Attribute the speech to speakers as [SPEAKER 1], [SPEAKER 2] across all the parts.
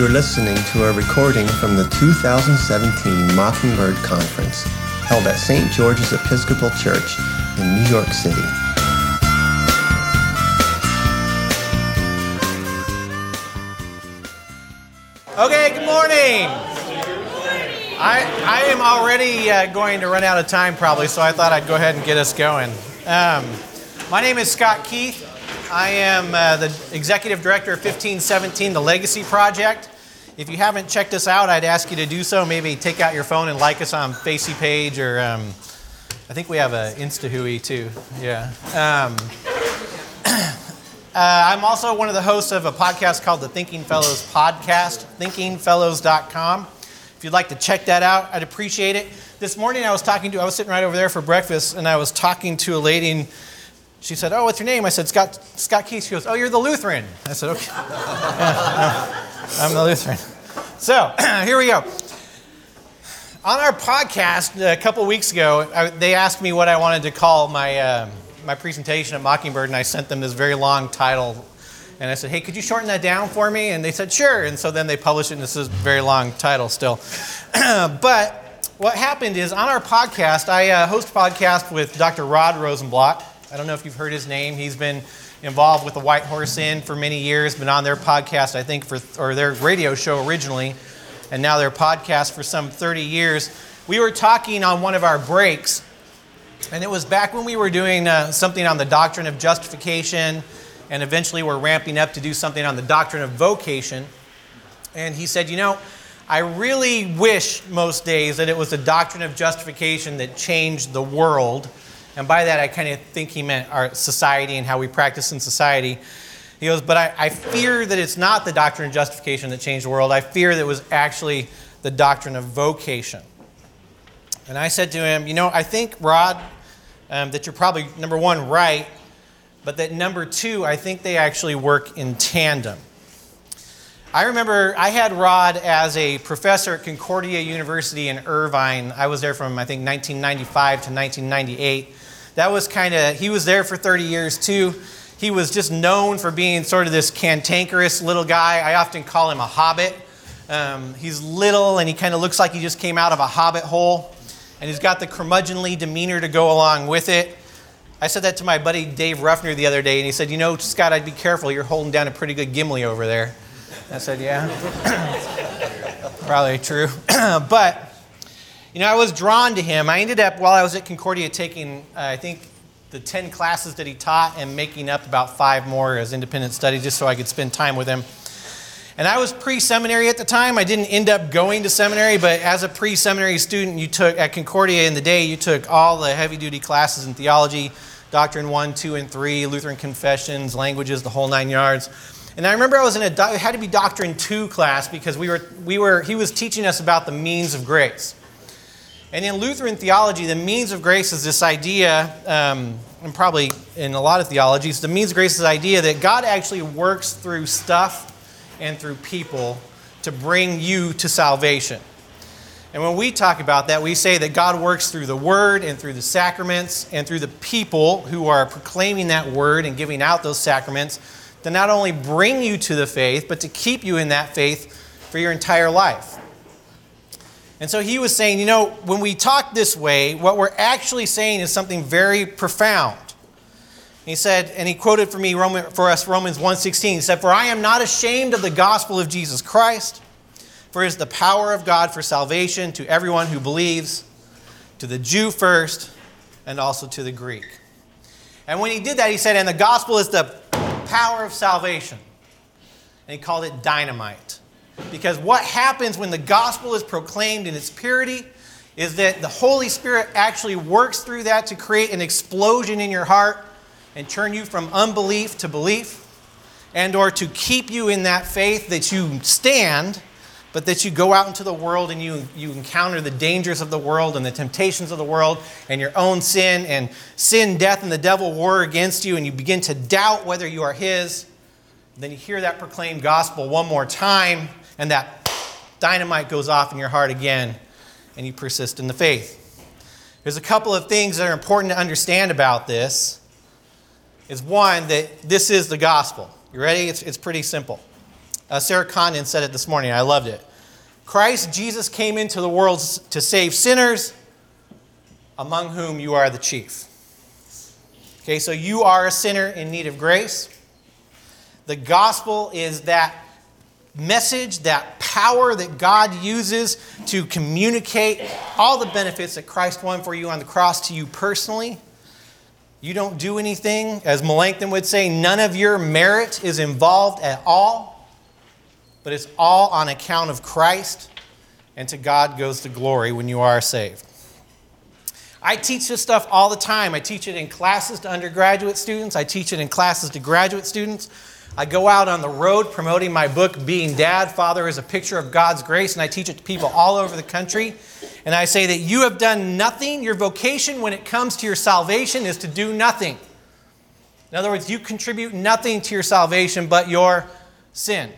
[SPEAKER 1] You're listening to a recording from the 2017 Mockingbird Conference, held at St. George's Episcopal Church in New York City.
[SPEAKER 2] Okay, good morning. I, I am already uh, going to run out of time probably, so I thought I'd go ahead and get us going. Um, my name is Scott Keith. I am uh, the executive director of 1517, the Legacy Project. If you haven't checked us out, I'd ask you to do so. Maybe take out your phone and like us on Facey Page, or um, I think we have an InstaHooey too. Yeah. Um, uh, I'm also one of the hosts of a podcast called the Thinking Fellows Podcast, thinkingfellows.com. If you'd like to check that out, I'd appreciate it. This morning I was talking to, I was sitting right over there for breakfast, and I was talking to a lady. She said, Oh, what's your name? I said, Scott, Scott Keith. She goes, Oh, you're the Lutheran. I said, Okay. yeah, no, I'm the Lutheran. So here we go. On our podcast a couple weeks ago, I, they asked me what I wanted to call my, uh, my presentation at Mockingbird, and I sent them this very long title. And I said, Hey, could you shorten that down for me? And they said, Sure. And so then they published it, and this is a very long title still. but what happened is on our podcast, I uh, host a podcast with Dr. Rod Rosenbladt. I don't know if you've heard his name. He's been involved with the White Horse Inn for many years, been on their podcast, I think, for, or their radio show originally, and now their podcast for some 30 years. We were talking on one of our breaks, and it was back when we were doing uh, something on the doctrine of justification, and eventually we're ramping up to do something on the doctrine of vocation. And he said, You know, I really wish most days that it was the doctrine of justification that changed the world and by that, I kind of think he meant our society and how we practice in society. He goes, But I, I, fear that it's not the doctrine of justification that changed the world. I fear that it was actually the doctrine of vocation. And I said to him, You know, I think, Rod, um, that you're probably, number one, right, but that number two, I think they actually work in tandem. I remember I had Rod as a professor at Concordia University in Irvine. I was there from, I think, 1995 to 1998 that was kind of, he was there for 30 years too. He was just known for being sort of this cantankerous little guy. I often call him a hobbit. Um, he's little and he kind of looks like he just came out of a hobbit hole. And he's got the curmudgeonly demeanor to go along with it. I said that to my buddy Dave Ruffner the other day, and he said, You know, Scott, I'd be careful. You're holding down a pretty good Gimli over there. I said, Yeah. Probably true. but you know, I was drawn to him. I ended up, while I was at Concordia, taking, uh, I think, the 10 classes that he taught and making up about five more as independent study just so I could spend time with him. And I was pre seminary at the time. I didn't end up going to seminary, but as a pre seminary student, you took, at Concordia in the day, you took all the heavy duty classes in theology, Doctrine 1, 2, and 3, Lutheran confessions, languages, the whole nine yards. And I remember I was in a, it had to be Doctrine 2 class because we were, we were, he was teaching us about the means of grace. And in Lutheran theology, the means of grace is this idea, um, and probably in a lot of theologies, the means of grace is the idea that God actually works through stuff and through people to bring you to salvation. And when we talk about that, we say that God works through the Word and through the sacraments and through the people who are proclaiming that Word and giving out those sacraments to not only bring you to the faith, but to keep you in that faith for your entire life. And so he was saying, you know, when we talk this way, what we're actually saying is something very profound. He said, and he quoted for me for us Romans 1:16. He said, "For I am not ashamed of the gospel of Jesus Christ, for it is the power of God for salvation to everyone who believes, to the Jew first, and also to the Greek." And when he did that, he said, "And the gospel is the power of salvation." And he called it dynamite. Because what happens when the gospel is proclaimed in its purity is that the Holy Spirit actually works through that to create an explosion in your heart and turn you from unbelief to belief and or to keep you in that faith that you stand but that you go out into the world and you, you encounter the dangers of the world and the temptations of the world and your own sin and sin death and the devil war against you and you begin to doubt whether you are his then you hear that proclaimed gospel one more time and that dynamite goes off in your heart again, and you persist in the faith. There's a couple of things that are important to understand about this. Is one, that this is the gospel. You ready? It's, it's pretty simple. Uh, Sarah Condon said it this morning. I loved it. Christ Jesus came into the world to save sinners, among whom you are the chief. Okay, so you are a sinner in need of grace. The gospel is that message, that power that God uses to communicate all the benefits that Christ won for you on the cross to you personally. You don't do anything. As Melanchthon would say, none of your merit is involved at all, but it's all on account of Christ, and to God goes the glory when you are saved. I teach this stuff all the time. I teach it in classes to undergraduate students, I teach it in classes to graduate students. I go out on the road promoting my book, Being Dad, Father is a Picture of God's Grace, and I teach it to people all over the country. And I say that you have done nothing. Your vocation when it comes to your salvation is to do nothing. In other words, you contribute nothing to your salvation but your sin.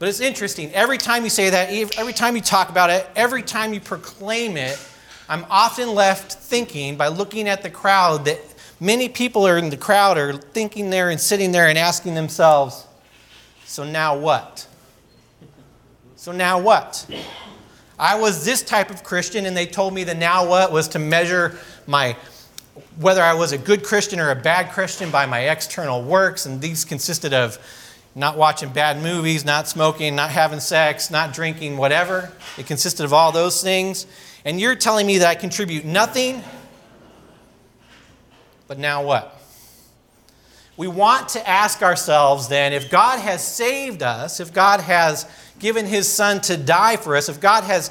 [SPEAKER 2] But it's interesting. Every time you say that, every time you talk about it, every time you proclaim it, I'm often left thinking by looking at the crowd that many people are in the crowd are thinking there and sitting there and asking themselves, so now what? So now what? I was this type of Christian, and they told me the now what was to measure my whether I was a good Christian or a bad Christian by my external works, and these consisted of not watching bad movies, not smoking, not having sex, not drinking, whatever. It consisted of all those things. And you're telling me that I contribute nothing, but now what? We want to ask ourselves then if God has saved us, if God has given his son to die for us, if God has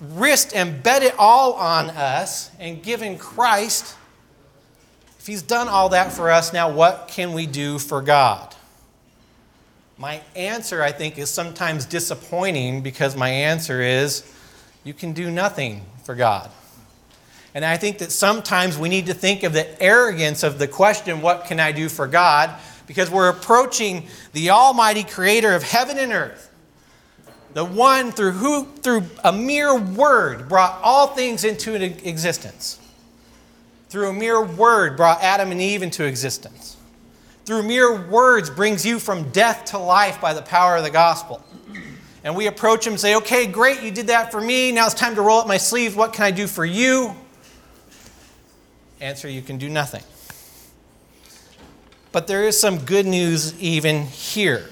[SPEAKER 2] risked and bet it all on us and given Christ, if he's done all that for us, now what can we do for God? My answer, I think, is sometimes disappointing because my answer is you can do nothing for God. And I think that sometimes we need to think of the arrogance of the question, What can I do for God? because we're approaching the Almighty Creator of heaven and earth the one through who through a mere word brought all things into existence. Through a mere word brought adam and eve into existence. Through mere words brings you from death to life by the power of the gospel. And we approach him and say okay great you did that for me. Now it's time to roll up my sleeves. What can i do for you answer you can do nothing but there is some good news even here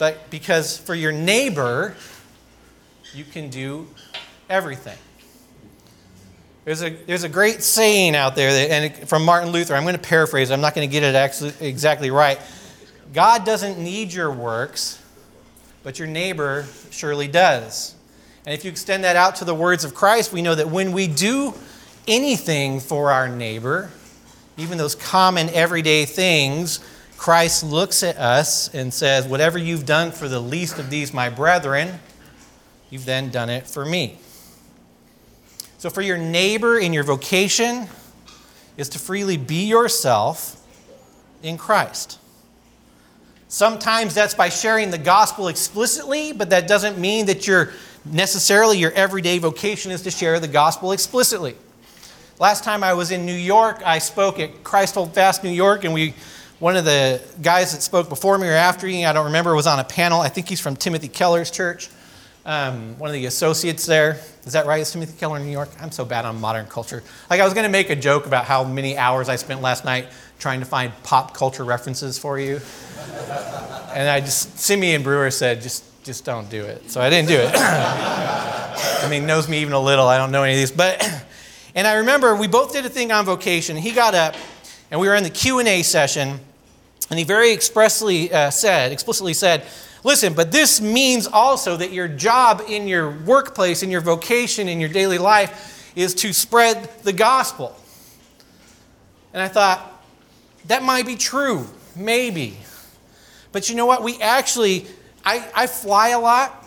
[SPEAKER 2] but because for your neighbor, you can do everything. There's a, there's a great saying out there, that, and from Martin Luther. I'm going to paraphrase, I'm not going to get it exactly right. God doesn't need your works, but your neighbor surely does. And if you extend that out to the words of Christ, we know that when we do anything for our neighbor, even those common everyday things, Christ looks at us and says, Whatever you've done for the least of these, my brethren, you've then done it for me. So, for your neighbor in your vocation is to freely be yourself in Christ. Sometimes that's by sharing the gospel explicitly, but that doesn't mean that you're necessarily your everyday vocation is to share the gospel explicitly. Last time I was in New York, I spoke at Christ Fast New York, and we one of the guys that spoke before me or after me, I don't remember, was on a panel. I think he's from Timothy Keller's church, um, one of the associates there. Is that right? Is Timothy Keller in New York? I'm so bad on modern culture. Like, I was going to make a joke about how many hours I spent last night trying to find pop culture references for you. and I just, Simeon Brewer said, just, just don't do it. So I didn't do it. I mean, knows me even a little. I don't know any of these. But, and I remember we both did a thing on vocation. He got up and we were in the Q&A session and he very expressly uh, said, explicitly said, listen, but this means also that your job in your workplace, in your vocation, in your daily life is to spread the gospel. And I thought, that might be true, maybe. But you know what? We actually, I, I fly a lot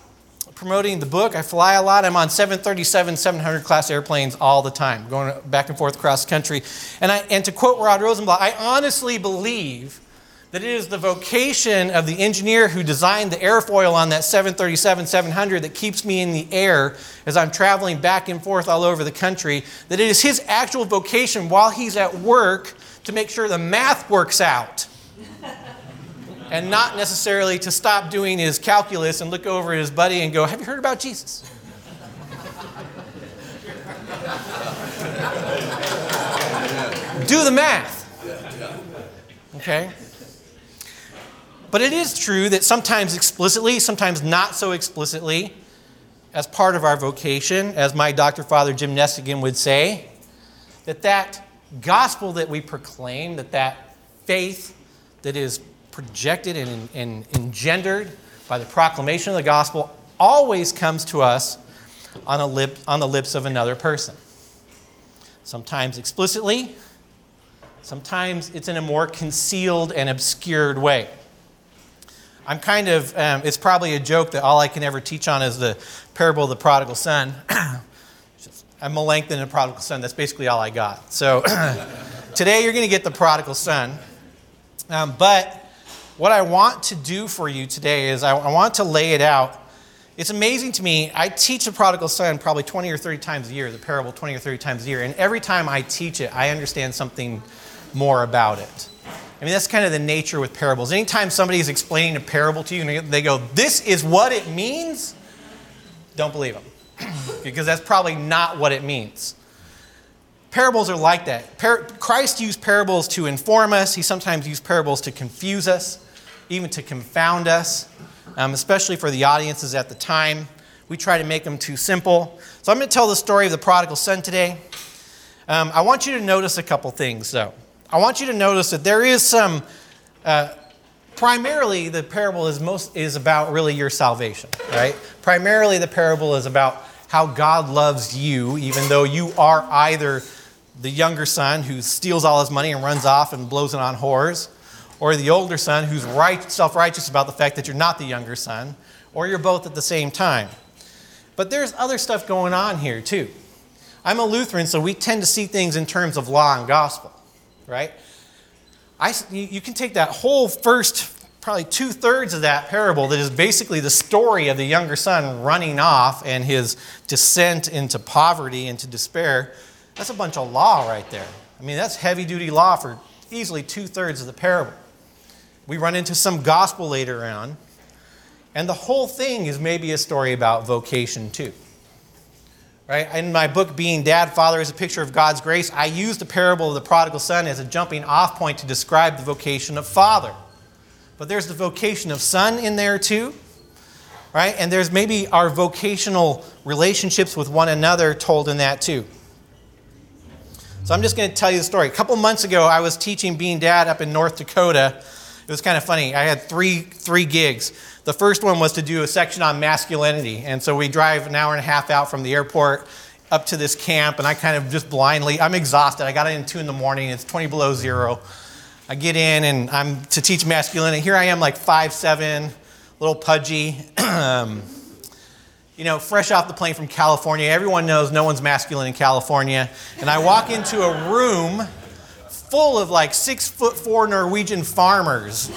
[SPEAKER 2] promoting the book. I fly a lot. I'm on 737, 700 class airplanes all the time, going back and forth across the country. And, I, and to quote Rod Rosenbladt, I honestly believe that it is the vocation of the engineer who designed the airfoil on that 737 700 that keeps me in the air as I'm traveling back and forth all over the country, that it is his actual vocation while he's at work to make sure the math works out. and not necessarily to stop doing his calculus and look over at his buddy and go, Have you heard about Jesus? Do the math. Okay? But it is true that sometimes explicitly, sometimes not so explicitly, as part of our vocation, as my Dr. Father Jim Nestingen would say, that that gospel that we proclaim, that that faith that is projected and, and engendered by the proclamation of the gospel always comes to us on, a lip, on the lips of another person. Sometimes explicitly, sometimes it's in a more concealed and obscured way. I'm kind of, um, it's probably a joke that all I can ever teach on is the parable of the prodigal son. I'm a length in the prodigal son. That's basically all I got. So today you're going to get the prodigal son. Um, but what I want to do for you today is I, I want to lay it out. It's amazing to me. I teach the prodigal son probably 20 or 30 times a year, the parable 20 or 30 times a year. And every time I teach it, I understand something more about it. I mean, that's kind of the nature with parables. Anytime somebody is explaining a parable to you and they go, This is what it means, don't believe them because that's probably not what it means. Parables are like that. Par- Christ used parables to inform us, he sometimes used parables to confuse us, even to confound us, um, especially for the audiences at the time. We try to make them too simple. So I'm going to tell the story of the prodigal son today. Um, I want you to notice a couple things, though. I want you to notice that there is some. Uh, primarily, the parable is most is about really your salvation, right? Primarily, the parable is about how God loves you, even though you are either the younger son who steals all his money and runs off and blows it on whores, or the older son who's right, self righteous about the fact that you're not the younger son, or you're both at the same time. But there's other stuff going on here, too. I'm a Lutheran, so we tend to see things in terms of law and gospel, right? I, you can take that whole first probably two thirds of that parable that is basically the story of the younger son running off and his descent into poverty, into despair. That's a bunch of law right there. I mean, that's heavy duty law for easily two thirds of the parable. We run into some gospel later on, and the whole thing is maybe a story about vocation, too. Right? In my book, Being Dad, Father is a Picture of God's Grace, I use the parable of the prodigal son as a jumping off point to describe the vocation of father. But there's the vocation of son in there too, right? And there's maybe our vocational relationships with one another told in that too. So I'm just going to tell you the story. A couple months ago, I was teaching Being Dad up in North Dakota. It was kind of funny. I had three, three gigs. The first one was to do a section on masculinity. And so we drive an hour and a half out from the airport up to this camp, and I kind of just blindly, I'm exhausted. I got in 2 in the morning, it's 20 below zero. I get in and I'm to teach masculinity. Here I am, like five seven, little pudgy. um, you know, fresh off the plane from California. Everyone knows no one's masculine in California. And I walk into a room full of like six foot four Norwegian farmers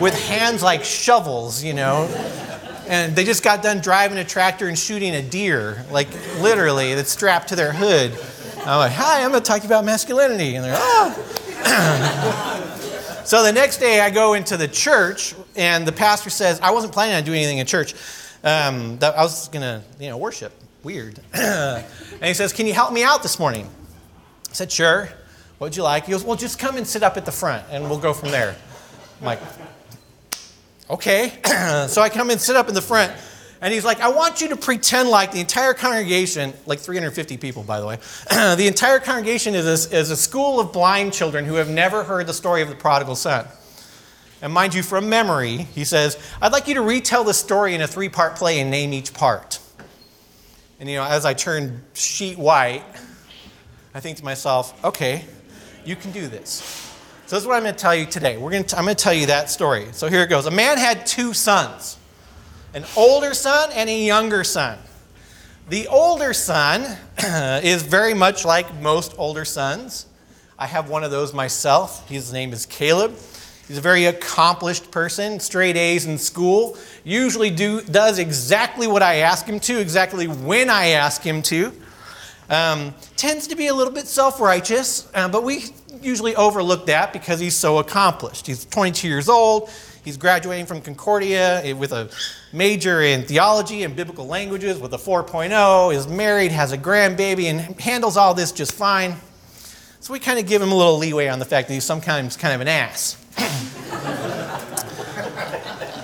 [SPEAKER 2] with hands like shovels, you know. And they just got done driving a tractor and shooting a deer, like literally, that's strapped to their hood. I'm like, hi, I'm going to talk about masculinity. And they're, like, oh. So the next day I go into the church and the pastor says, I wasn't planning on doing anything in church. Um, I was going to, you know, worship. Weird. and he says, Can you help me out this morning? I said, Sure. What would you like? He goes, Well, just come and sit up at the front and we'll go from there. I'm like, Okay. so I come and sit up in the front. And he's like, I want you to pretend like the entire congregation, like 350 people, by the way, the entire congregation is a, is a school of blind children who have never heard the story of the prodigal son. And mind you, from memory, he says, I'd like you to retell the story in a three part play and name each part. And, you know, as I turn sheet white, I think to myself, okay, you can do this. So this is what I'm going to tell you today. We're going to, I'm going to tell you that story. So here it goes. A man had two sons an older son and a younger son. The older son is very much like most older sons. I have one of those myself. His name is Caleb. He's a very accomplished person, straight A's in school, usually do, does exactly what I ask him to, exactly when I ask him to. Um, tends to be a little bit self righteous, uh, but we usually overlook that because he's so accomplished. He's 22 years old. He's graduating from Concordia with a major in theology and biblical languages with a 4.0, is married, has a grandbaby, and handles all this just fine. So we kind of give him a little leeway on the fact that he's sometimes kind of an ass.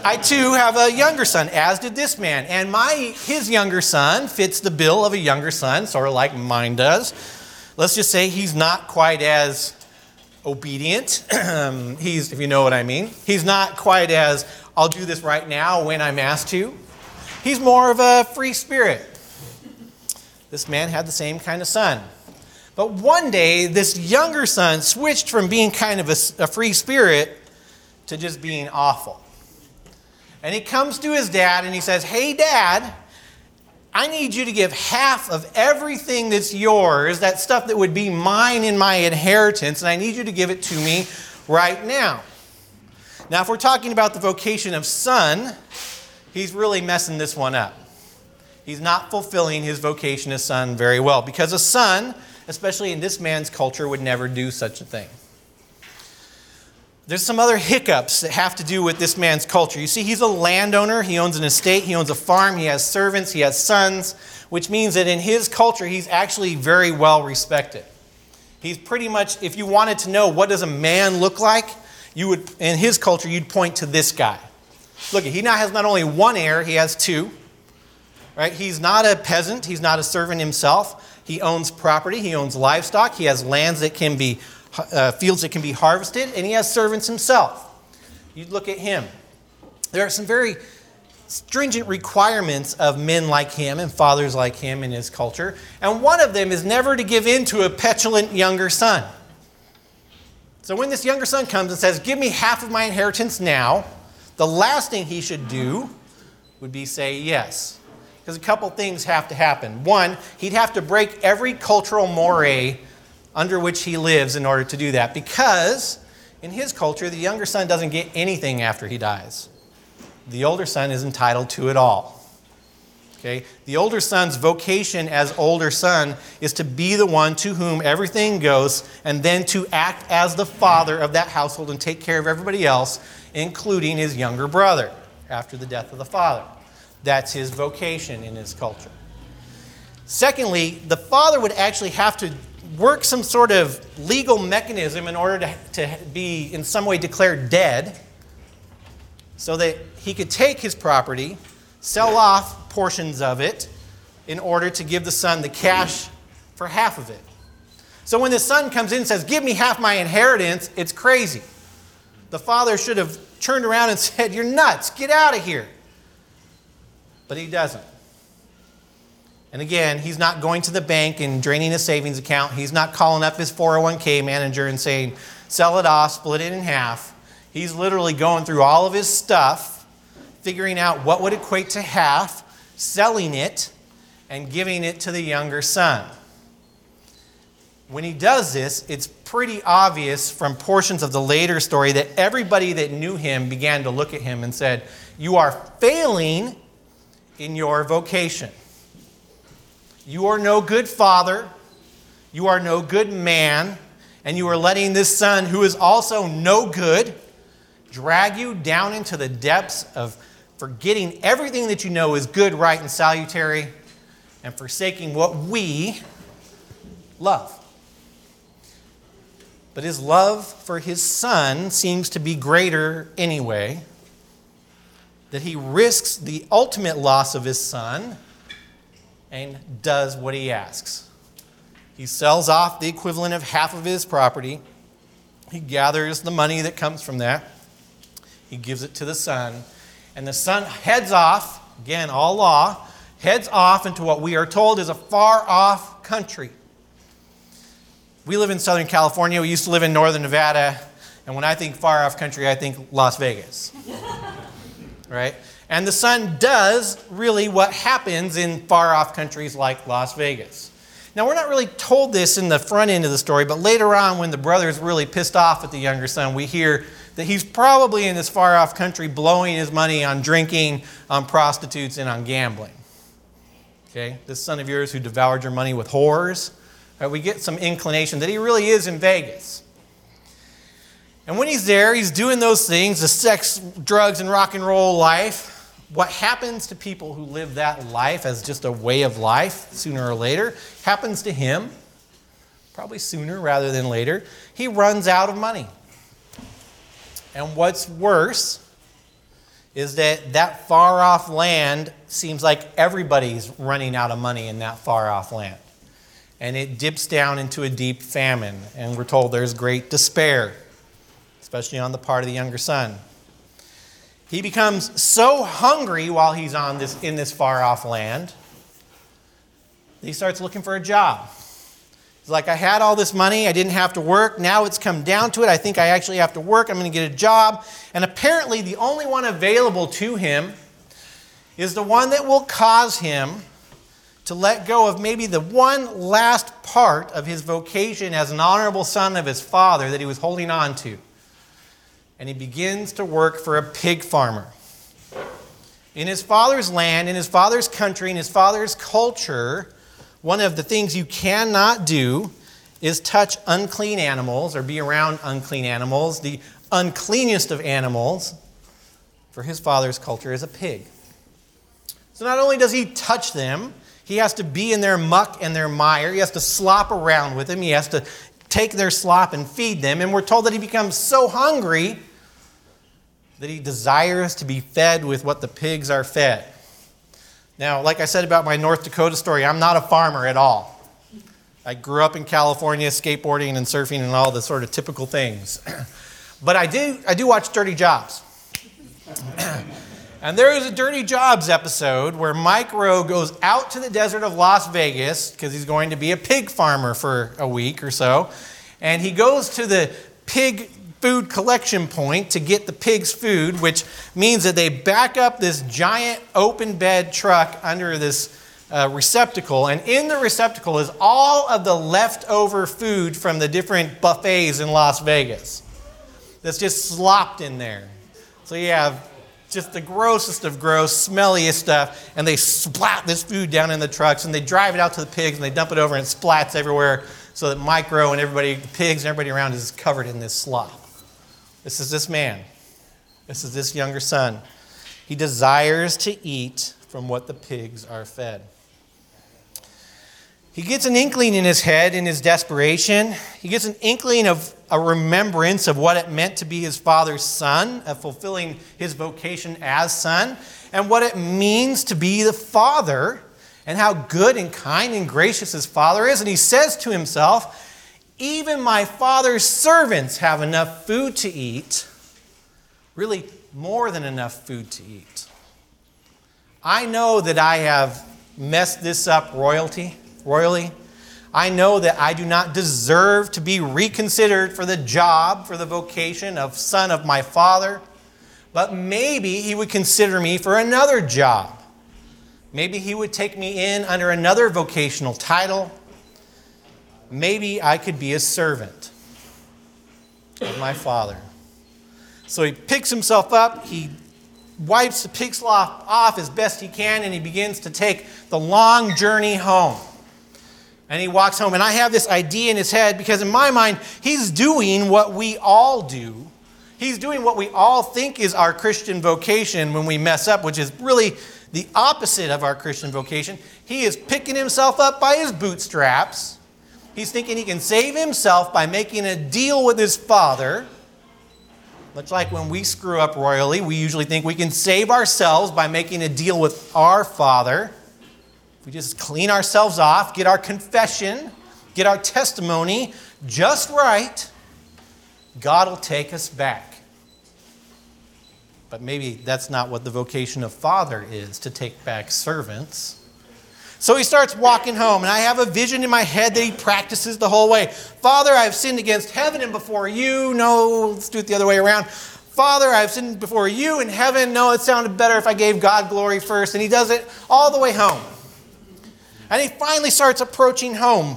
[SPEAKER 2] I too have a younger son, as did this man, and my his younger son fits the bill of a younger son, sort of like mine does. Let's just say he's not quite as obedient. he's, if you know what I mean, he's not quite as I'll do this right now when I'm asked to. He's more of a free spirit. This man had the same kind of son. But one day, this younger son switched from being kind of a, a free spirit to just being awful. And he comes to his dad and he says, Hey, dad, I need you to give half of everything that's yours, that stuff that would be mine in my inheritance, and I need you to give it to me right now. Now, if we're talking about the vocation of son, he's really messing this one up. He's not fulfilling his vocation as son very well because a son, especially in this man's culture, would never do such a thing. There's some other hiccups that have to do with this man's culture. You see, he's a landowner, he owns an estate, he owns a farm, he has servants, he has sons, which means that in his culture, he's actually very well respected. He's pretty much, if you wanted to know what does a man look like, you would, in his culture, you'd point to this guy. Look, he now has not only one heir, he has two. Right? He's not a peasant, he's not a servant himself. He owns property, he owns livestock, he has lands that can be uh, fields that can be harvested, and he has servants himself. You look at him. There are some very stringent requirements of men like him and fathers like him in his culture, and one of them is never to give in to a petulant younger son. So when this younger son comes and says, Give me half of my inheritance now, the last thing he should do would be say yes. Because a couple things have to happen. One, he'd have to break every cultural moray under which he lives in order to do that. Because in his culture, the younger son doesn't get anything after he dies, the older son is entitled to it all. Okay? The older son's vocation as older son is to be the one to whom everything goes and then to act as the father of that household and take care of everybody else, including his younger brother after the death of the father. That's his vocation in his culture. Secondly, the father would actually have to work some sort of legal mechanism in order to, to be in some way declared dead so that he could take his property, sell off portions of it in order to give the son the cash for half of it. So when the son comes in and says, Give me half my inheritance, it's crazy. The father should have turned around and said, You're nuts, get out of here. But he doesn't. And again, he's not going to the bank and draining his savings account. He's not calling up his 401k manager and saying, sell it off, split it in half. He's literally going through all of his stuff, figuring out what would equate to half, selling it, and giving it to the younger son. When he does this, it's pretty obvious from portions of the later story that everybody that knew him began to look at him and said, You are failing in your vocation. You are no good father, you are no good man, and you are letting this son, who is also no good, drag you down into the depths of forgetting everything that you know is good, right, and salutary, and forsaking what we love. But his love for his son seems to be greater anyway, that he risks the ultimate loss of his son and does what he asks. He sells off the equivalent of half of his property. He gathers the money that comes from that. He gives it to the son. And the son heads off, again, all law, heads off into what we are told is a far off country. We live in Southern California. We used to live in Northern Nevada. And when I think far off country, I think Las Vegas. right? And the son does really what happens in far off countries like Las Vegas. Now, we're not really told this in the front end of the story, but later on, when the brother is really pissed off at the younger son, we hear that he's probably in this far off country blowing his money on drinking, on prostitutes, and on gambling. Okay? This son of yours who devoured your money with whores. Right, we get some inclination that he really is in Vegas. And when he's there, he's doing those things the sex, drugs, and rock and roll life. What happens to people who live that life as just a way of life sooner or later happens to him, probably sooner rather than later. He runs out of money. And what's worse is that that far off land seems like everybody's running out of money in that far off land. And it dips down into a deep famine, and we're told there's great despair, especially on the part of the younger son. He becomes so hungry while he's on this, in this far off land, he starts looking for a job. He's like, I had all this money, I didn't have to work. Now it's come down to it. I think I actually have to work. I'm going to get a job. And apparently, the only one available to him is the one that will cause him to let go of maybe the one last part of his vocation as an honorable son of his father that he was holding on to. And he begins to work for a pig farmer. In his father's land, in his father's country, in his father's culture, one of the things you cannot do is touch unclean animals or be around unclean animals. The uncleanest of animals for his father's culture is a pig. So not only does he touch them, he has to be in their muck and their mire. He has to slop around with them. He has to take their slop and feed them. And we're told that he becomes so hungry that he desires to be fed with what the pigs are fed. Now, like I said about my North Dakota story, I'm not a farmer at all. I grew up in California skateboarding and surfing and all the sort of typical things. but I do, I do watch Dirty Jobs. and there is a Dirty Jobs episode where Mike Rowe goes out to the desert of Las Vegas because he's going to be a pig farmer for a week or so. And he goes to the pig food collection point to get the pig's food, which means that they back up this giant open bed truck under this uh, receptacle. And in the receptacle is all of the leftover food from the different buffets in Las Vegas that's just slopped in there. So you have just the grossest of gross, smelliest stuff, and they splat this food down in the trucks and they drive it out to the pigs and they dump it over and it splats everywhere so that Mike Rowe and everybody, the pigs and everybody around is covered in this slop. This is this man. This is this younger son. He desires to eat from what the pigs are fed. He gets an inkling in his head in his desperation. He gets an inkling of a remembrance of what it meant to be his father's son, of fulfilling his vocation as son, and what it means to be the father, and how good and kind and gracious his father is. And he says to himself, even my father's servants have enough food to eat, really more than enough food to eat. I know that I have messed this up royalty, royally. I know that I do not deserve to be reconsidered for the job, for the vocation of son of my father, but maybe he would consider me for another job. Maybe he would take me in under another vocational title maybe I could be a servant of my father. So he picks himself up, he wipes the pig slop off as best he can, and he begins to take the long journey home. And he walks home. And I have this idea in his head because, in my mind, he's doing what we all do. He's doing what we all think is our Christian vocation when we mess up, which is really the opposite of our Christian vocation. He is picking himself up by his bootstraps He's thinking he can save himself by making a deal with his father. Much like when we screw up royally, we usually think we can save ourselves by making a deal with our father. If we just clean ourselves off, get our confession, get our testimony just right, God will take us back. But maybe that's not what the vocation of father is to take back servants. So he starts walking home, and I have a vision in my head that he practices the whole way. Father, I've sinned against heaven and before you. No, let's do it the other way around. Father, I've sinned before you in heaven. No, it sounded better if I gave God glory first. And he does it all the way home. And he finally starts approaching home.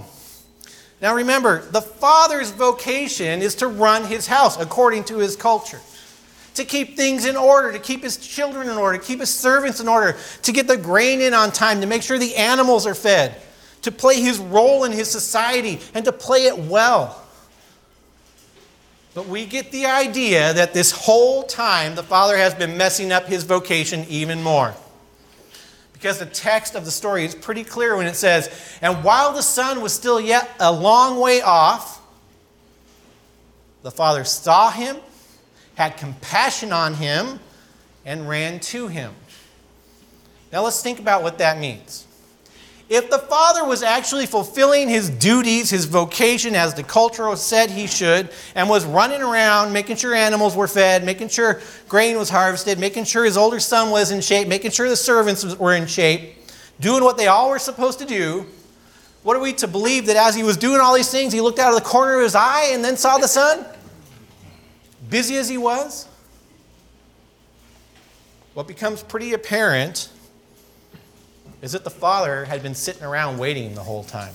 [SPEAKER 2] Now remember, the father's vocation is to run his house according to his culture to keep things in order, to keep his children in order, to keep his servants in order, to get the grain in on time, to make sure the animals are fed, to play his role in his society, and to play it well. But we get the idea that this whole time the father has been messing up his vocation even more. Because the text of the story is pretty clear when it says, And while the son was still yet a long way off, the father saw him, had compassion on him, and ran to him. Now let's think about what that means. If the father was actually fulfilling his duties, his vocation as the culture said he should, and was running around making sure animals were fed, making sure grain was harvested, making sure his older son was in shape, making sure the servants were in shape, doing what they all were supposed to do, what are we to believe that as he was doing all these things, he looked out of the corner of his eye and then saw the son? Busy as he was? What becomes pretty apparent is that the father had been sitting around waiting the whole time.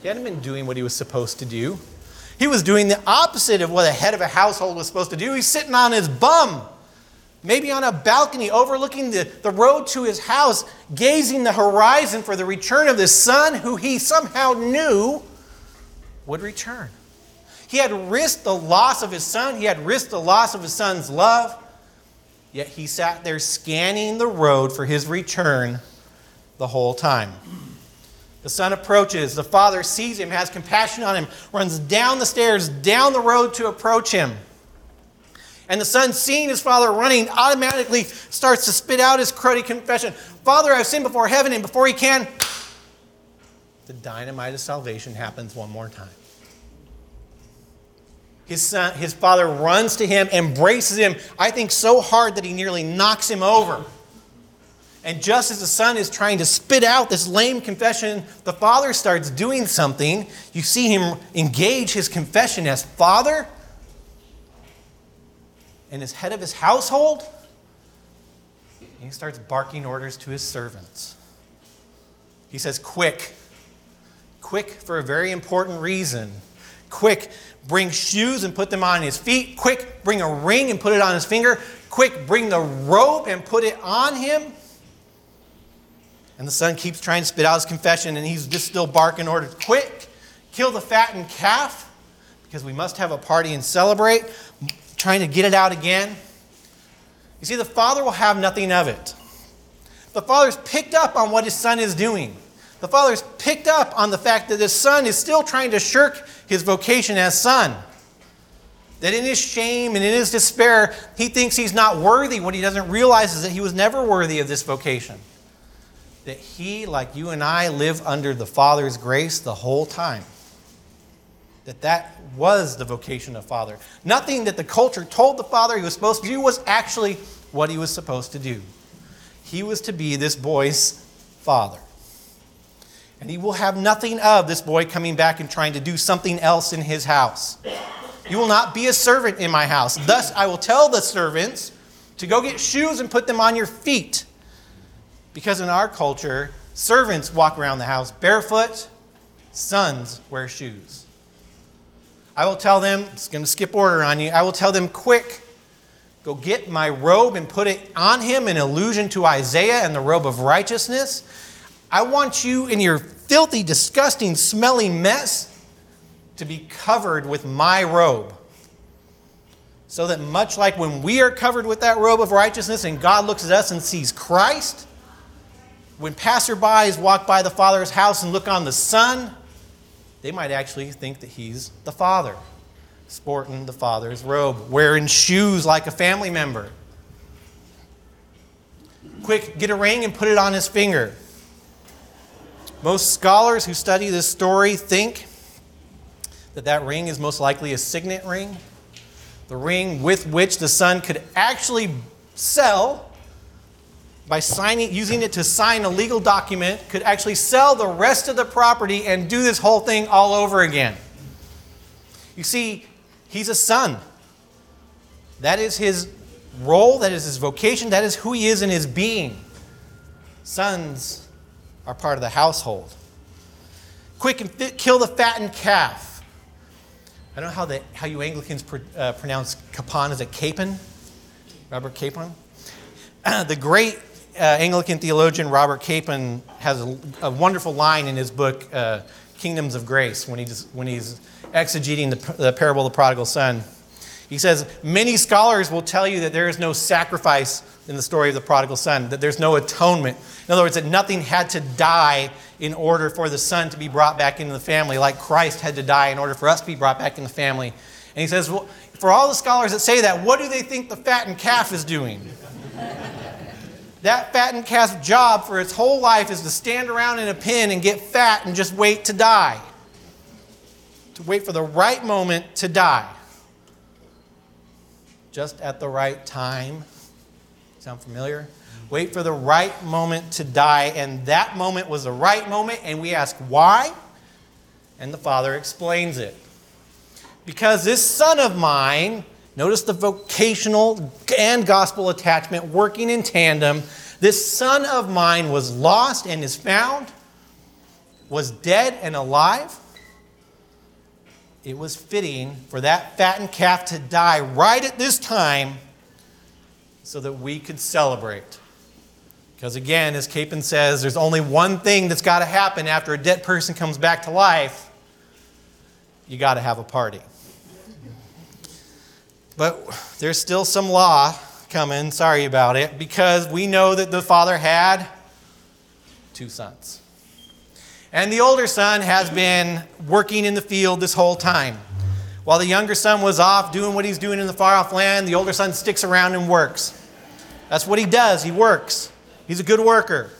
[SPEAKER 2] He hadn't been doing what he was supposed to do. He was doing the opposite of what a head of a household was supposed to do. He's sitting on his bum, maybe on a balcony overlooking the, the road to his house, gazing the horizon for the return of this son who he somehow knew would return. He had risked the loss of his son, he had risked the loss of his son's love. Yet he sat there scanning the road for his return the whole time. The son approaches. The father sees him, has compassion on him, runs down the stairs, down the road to approach him. And the son, seeing his father running, automatically starts to spit out his cruddy confession Father, I've sinned before heaven, and before he can, the dynamite of salvation happens one more time. His, son, his father runs to him, embraces him, I think so hard that he nearly knocks him over. And just as the son is trying to spit out this lame confession, the father starts doing something. You see him engage his confession as father and as head of his household. And he starts barking orders to his servants. He says, Quick, quick for a very important reason. Quick, bring shoes and put them on his feet. Quick, bring a ring and put it on his finger. Quick, bring the rope and put it on him. And the son keeps trying to spit out his confession, and he's just still barking orders. Quick, kill the fattened calf, because we must have a party and celebrate. Trying to get it out again. You see, the father will have nothing of it. The father's picked up on what his son is doing. The father's picked up on the fact that his son is still trying to shirk his vocation as son. That in his shame and in his despair, he thinks he's not worthy. What he doesn't realize is that he was never worthy of this vocation. That he, like you and I, live under the Father's grace the whole time. That that was the vocation of Father. Nothing that the culture told the Father he was supposed to do was actually what he was supposed to do. He was to be this boy's father. And he will have nothing of this boy coming back and trying to do something else in his house. You will not be a servant in my house. Thus, I will tell the servants to go get shoes and put them on your feet. Because in our culture, servants walk around the house barefoot, sons wear shoes. I will tell them, it's going to skip order on you, I will tell them, quick, go get my robe and put it on him, an allusion to Isaiah and the robe of righteousness. I want you in your filthy, disgusting, smelly mess to be covered with my robe. So that much like when we are covered with that robe of righteousness and God looks at us and sees Christ, when passerbys walk by the Father's house and look on the Son, they might actually think that He's the Father, sporting the Father's robe, wearing shoes like a family member. Quick, get a ring and put it on his finger. Most scholars who study this story think that that ring is most likely a signet ring, the ring with which the son could actually sell by signing using it to sign a legal document could actually sell the rest of the property and do this whole thing all over again. You see, he's a son. That is his role, that is his vocation, that is who he is in his being. Sons are part of the household. Quick and fit, kill the fattened calf. I don't know how, the, how you Anglicans pr- uh, pronounce capon. Is it capon? Robert Capon? the great uh, Anglican theologian Robert Capon has a, a, wonderful line in his book, uh, Kingdoms of Grace when, he just, when he's exegeting the, the parable of the prodigal son. He says, Many scholars will tell you that there is no sacrifice in the story of the prodigal son, that there's no atonement. In other words, that nothing had to die in order for the son to be brought back into the family, like Christ had to die in order for us to be brought back in the family. And he says, Well, for all the scholars that say that, what do they think the fattened calf is doing? that fattened calf's job for its whole life is to stand around in a pen and get fat and just wait to die. To wait for the right moment to die. Just at the right time. Sound familiar? Wait for the right moment to die. And that moment was the right moment, and we ask why? And the Father explains it. Because this son of mine Notice the vocational and gospel attachment working in tandem. This son of mine was lost and is found, was dead and alive. It was fitting for that fattened calf to die right at this time so that we could celebrate. Because again, as Capon says, there's only one thing that's got to happen after a dead person comes back to life you got to have a party. But there's still some law coming, sorry about it, because we know that the father had two sons. And the older son has been working in the field this whole time. While the younger son was off doing what he's doing in the far off land, the older son sticks around and works. That's what he does. He works. He's a good worker.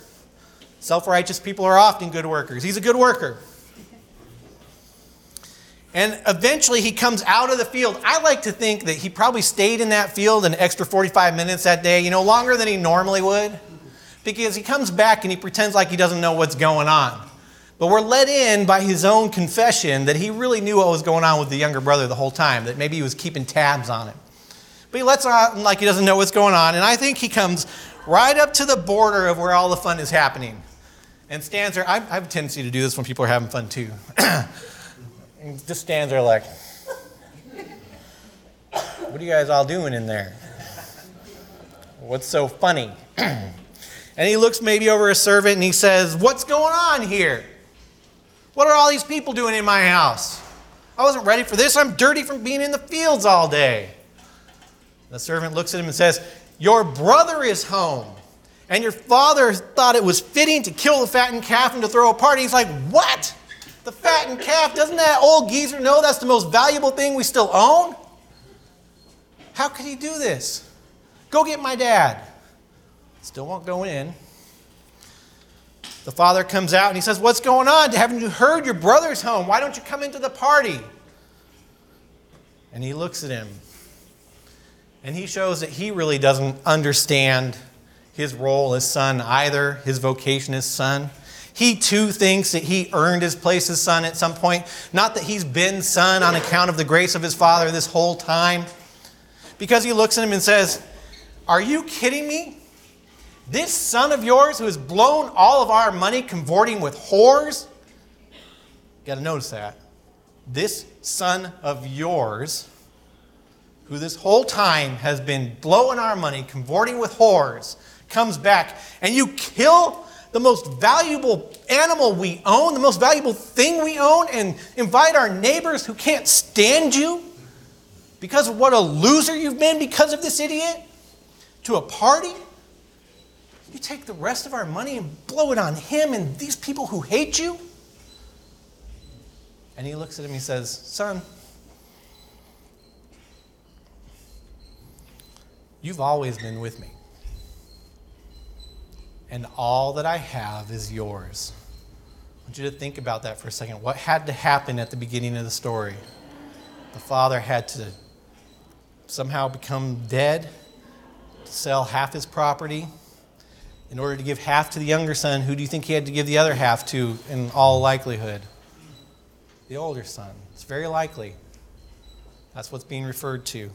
[SPEAKER 2] Self righteous people are often good workers. He's a good worker. And eventually he comes out of the field. I like to think that he probably stayed in that field an extra 45 minutes that day, you know, longer than he normally would. Because he comes back and he pretends like he doesn't know what's going on. But we're let in by his own confession that he really knew what was going on with the younger brother the whole time, that maybe he was keeping tabs on him. But he lets on like he doesn't know what's going on. And I think he comes right up to the border of where all the fun is happening and stands there. I, I have a tendency to do this when people are having fun too. and just stands there like, what are you guys all doing in there? What's so funny? and he looks maybe over a servant and he says, What's going on here? What are all these people doing in my house? I wasn't ready for this. I'm dirty from being in the fields all day. The servant looks at him and says, Your brother is home. And your father thought it was fitting to kill the fattened calf and to throw a party. He's like, What? The fattened calf, doesn't that old geezer know that's the most valuable thing we still own? How could he do this? Go get my dad. Still won't go in. The father comes out and he says, What's going on? Haven't you heard your brother's home? Why don't you come into the party? And he looks at him. And he shows that he really doesn't understand his role as son either, his vocation as son. He too thinks that he earned his place as son at some point. Not that he's been son on account of the grace of his father this whole time. Because he looks at him and says, Are you kidding me? This son of yours who has blown all of our money converting with whores? You got to notice that. This son of yours, who this whole time has been blowing our money, converting with whores, comes back and you kill the most valuable animal we own, the most valuable thing we own, and invite our neighbors who can't stand you because of what a loser you've been because of this idiot to a party? You take the rest of our money and blow it on him and these people who hate you? And he looks at him and he says, Son, you've always been with me and all that I have is yours. I want you to think about that for a second. What had to happen at the beginning of the story? The father had to somehow become dead, sell half his property in order to give half to the younger son. Who do you think he had to give the other half to in all likelihood? The older son. It's very likely. That's what's being referred to.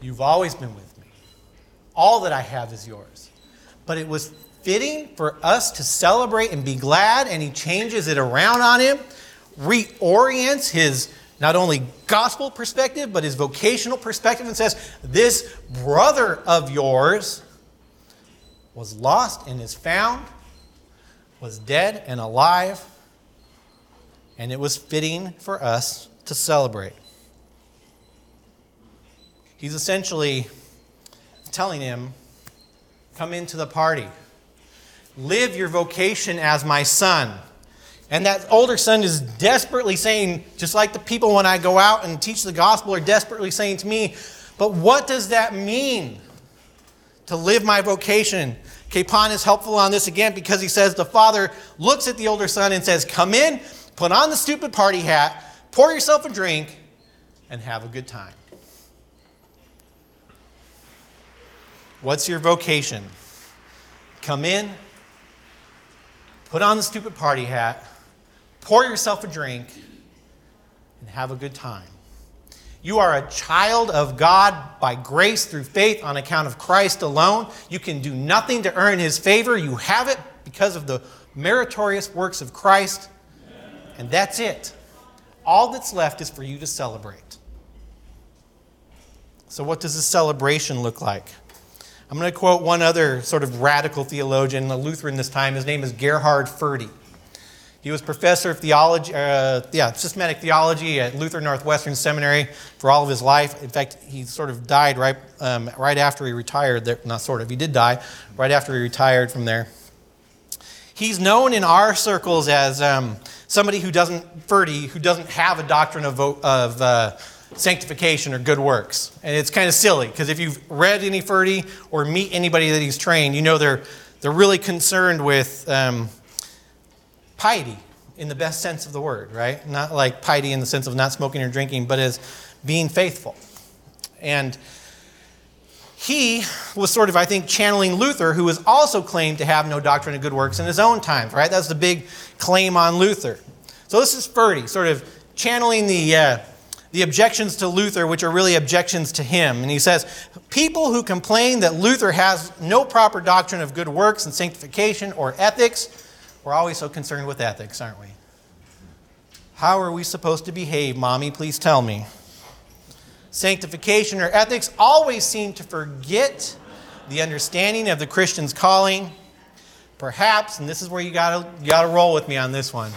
[SPEAKER 2] You've always been with me. All that I have is yours but it was fitting for us to celebrate and be glad, and he changes it around on him, reorients his not only gospel perspective, but his vocational perspective, and says, This brother of yours was lost and is found, was dead and alive. and it was fitting for us to celebrate. He's essentially telling him, Come into the party. Live your vocation as my son. And that older son is desperately saying, just like the people when I go out and teach the gospel are desperately saying to me, but what does that mean to live my vocation? Capon is helpful on this again because he says the father looks at the older son and says, Come in, put on the stupid party hat, pour yourself a drink, and have a good time. What's your vocation? Come in, put on the stupid party hat, pour yourself a drink, and have a good time. You are a child of God by grace through faith on account of Christ alone. You can do nothing to earn his favor. You have it because of the meritorious works of Christ. And that's it. All that's left is for you to celebrate. So, what does this celebration look like? I'm going to quote one other sort of radical theologian, a Lutheran this time. His name is Gerhard Forde. He was professor of theology, uh, yeah, systematic theology at Luther Northwestern Seminary for all of his life. In fact, he sort of died right, um, right after he retired. There, not sort of, he did die right after he retired from there. He's known in our circles as um, somebody who doesn't, Forde, who doesn't have a doctrine of, of uh, sanctification or good works. And it's kind of silly because if you've read any Forde or meet anybody that he's trained, you know they're, they're really concerned with um, piety in the best sense of the word, right? Not like piety in the sense of not smoking or drinking, but as being faithful. And he was sort of, I think, channeling Luther, who was also claimed to have no doctrine of good works in his own time, right? That's the big claim on Luther. So this is Forde, sort of channeling the. Uh, the objections to Luther, which are really objections to him. And he says, People who complain that Luther has no proper doctrine of good works and sanctification or ethics, we're always so concerned with ethics, aren't we? How are we supposed to behave, mommy? Please tell me. Sanctification or ethics always seem to forget the understanding of the Christian's calling. Perhaps, and this is where you gotta, you gotta roll with me on this one.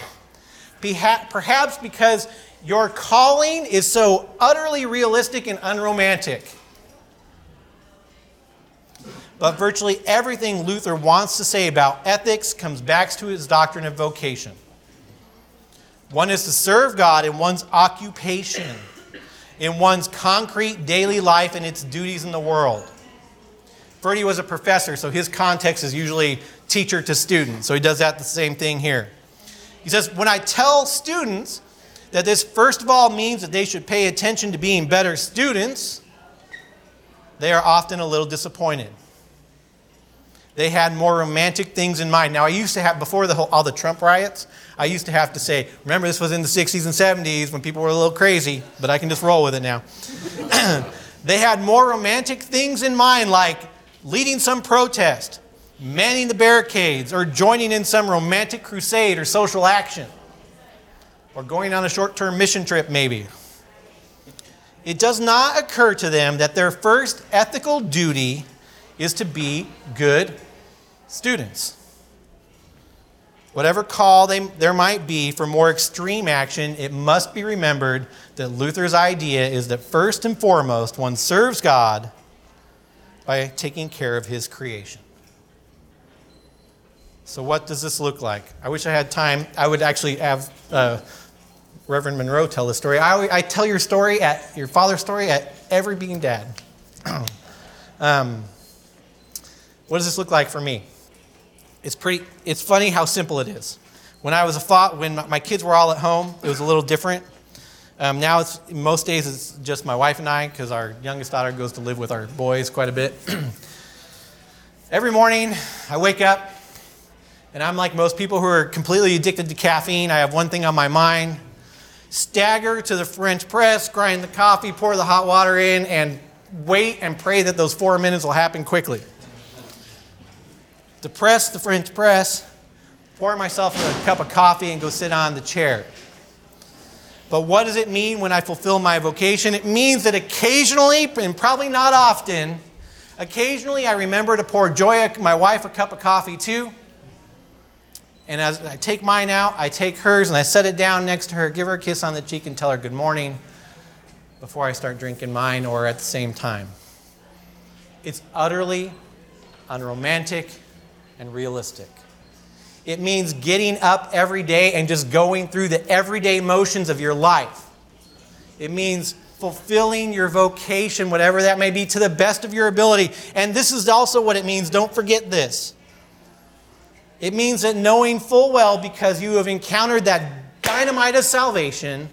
[SPEAKER 2] Perhaps because your calling is so utterly realistic and unromantic. But virtually everything Luther wants to say about ethics comes back to his doctrine of vocation. One is to serve God in one's occupation, in one's concrete daily life and its duties in the world. Forde was a professor, so his context is usually teacher to student. So he does that the same thing here. He says, When I tell students that this, first of all, means that they should pay attention to being better students, they are often a little disappointed. They had more romantic things in mind. Now, I used to have, before the whole, all the Trump riots, I used to have to say, remember, this was in the 60s and 70s when people were a little crazy, but I can just roll with it now. they had more romantic things in mind, like leading some protest, manning the barricades, or joining in some romantic crusade or social action or going on a short term mission trip, maybe. It does not occur to them that their first ethical duty is to be good students. Whatever call they, there might be for more extreme action, it must be remembered that Luther's idea is that first and foremost, one serves God by taking care of his creation. So, what does this look like? I wish I had time. I would actually have. Uh, Reverend Monroe tell the story. I, I tell your story at your father's story at every being dad. um, what does this look like for me? It's pretty. It's funny how simple it is. When I was a thought, when my kids were all at home, it was a little different. Um, now it's most days it's just my wife and I because our youngest daughter goes to live with our boys quite a bit. Every morning I wake up and I'm like most people who are completely addicted to caffeine. I have one thing on my mind stagger to the French press, grind the coffee, pour the hot water in, and wait and pray that those four minutes will happen quickly. Depress the French press, pour myself a cup of coffee, and go sit on the chair. But what does it mean when I fulfill my vocation? It means that occasionally, and probably not often, occasionally I remember to pour Joy, my wife, a cup of coffee too And as I take mine out, I take hers and I set it down next to her, give her a kiss on the cheek, and tell her good morning before I start drinking mine or at the same time. It's utterly unromantic and realistic. It means getting up every day and just going through the everyday motions of your life. It means fulfilling your vocation, whatever that may be, to the best of your ability. And this is also what it means. Don't forget this. It means that knowing full well, because you have encountered that dynamite of salvation,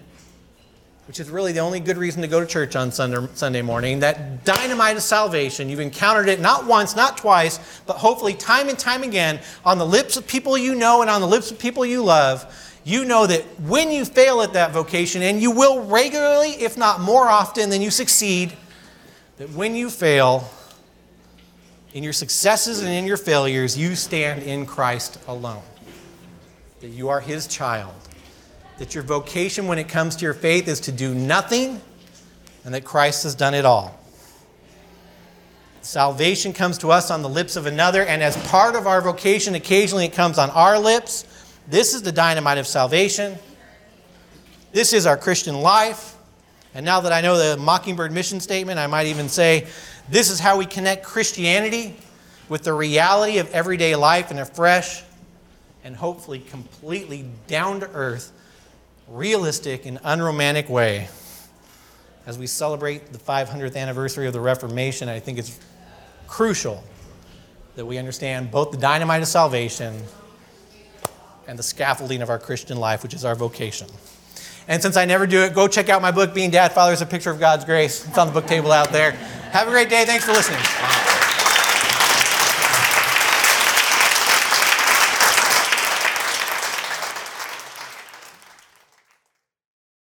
[SPEAKER 2] which is really the only good reason to go to church on Sunday, morning, that dynamite of salvation, you've encountered it not once, not twice, but hopefully time and time again on the lips of people you know and on the lips of people you love. You know that when you fail at that vocation, and you will regularly, if not more often than you succeed, that when you fail, in your successes and in your failures, you stand in Christ alone. That you are His child. That your vocation when it comes to your faith is to do nothing, and that Christ has done it all. Salvation comes to us on the lips of another, and as part of our vocation, occasionally it comes on our lips. This is the dynamite of salvation. This is our Christian life. And now that I know the Mockingbird mission statement, I might even say this is how we connect Christianity with the reality of everyday life in a fresh and hopefully completely down to earth, realistic, and unromantic way. As we celebrate the 500th anniversary of the Reformation, I think it's crucial that we understand both the dynamite of salvation and the scaffolding of our Christian life, which is our vocation. And since I never do it, go check out my book, Being Dad Father is a Picture of God's Grace. It's on the book table out there. Have a great day. Thanks for listening.